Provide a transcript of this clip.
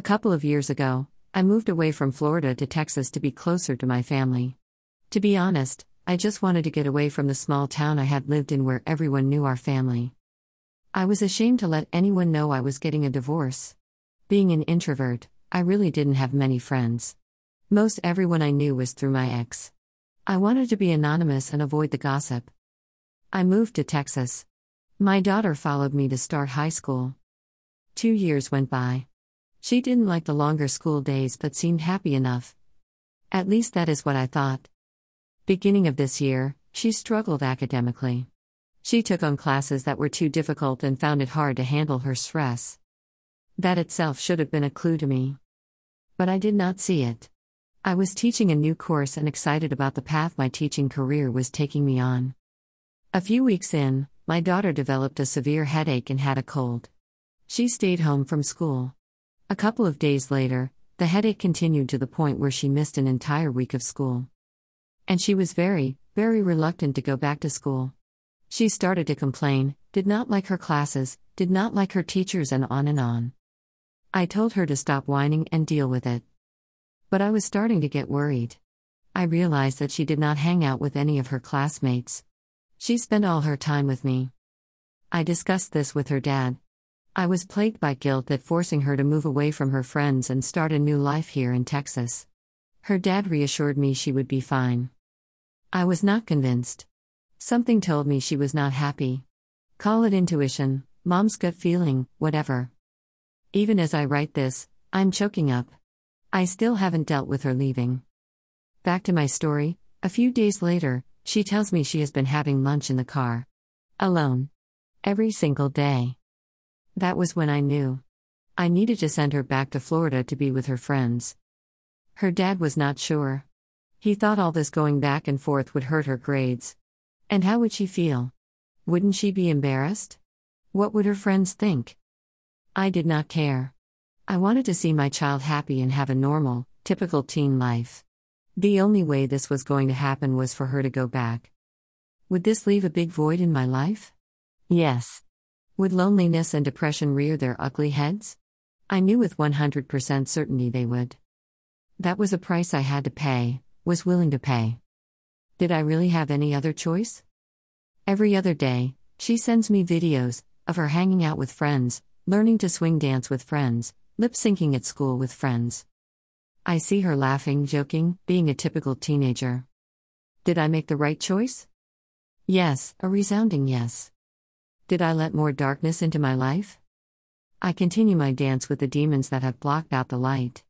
A couple of years ago, I moved away from Florida to Texas to be closer to my family. To be honest, I just wanted to get away from the small town I had lived in where everyone knew our family. I was ashamed to let anyone know I was getting a divorce. Being an introvert, I really didn't have many friends. Most everyone I knew was through my ex. I wanted to be anonymous and avoid the gossip. I moved to Texas. My daughter followed me to start high school. Two years went by. She didn't like the longer school days but seemed happy enough. At least that is what I thought. Beginning of this year, she struggled academically. She took on classes that were too difficult and found it hard to handle her stress. That itself should have been a clue to me. But I did not see it. I was teaching a new course and excited about the path my teaching career was taking me on. A few weeks in, my daughter developed a severe headache and had a cold. She stayed home from school. A couple of days later, the headache continued to the point where she missed an entire week of school. And she was very, very reluctant to go back to school. She started to complain, did not like her classes, did not like her teachers, and on and on. I told her to stop whining and deal with it. But I was starting to get worried. I realized that she did not hang out with any of her classmates. She spent all her time with me. I discussed this with her dad, I was plagued by guilt that forcing her to move away from her friends and start a new life here in Texas. Her dad reassured me she would be fine. I was not convinced. Something told me she was not happy. Call it intuition, mom's gut feeling, whatever. Even as I write this, I'm choking up. I still haven't dealt with her leaving. Back to my story, a few days later, she tells me she has been having lunch in the car. Alone. Every single day. That was when I knew. I needed to send her back to Florida to be with her friends. Her dad was not sure. He thought all this going back and forth would hurt her grades. And how would she feel? Wouldn't she be embarrassed? What would her friends think? I did not care. I wanted to see my child happy and have a normal, typical teen life. The only way this was going to happen was for her to go back. Would this leave a big void in my life? Yes. Would loneliness and depression rear their ugly heads? I knew with 100% certainty they would. That was a price I had to pay, was willing to pay. Did I really have any other choice? Every other day, she sends me videos of her hanging out with friends, learning to swing dance with friends, lip syncing at school with friends. I see her laughing, joking, being a typical teenager. Did I make the right choice? Yes, a resounding yes. Did I let more darkness into my life? I continue my dance with the demons that have blocked out the light.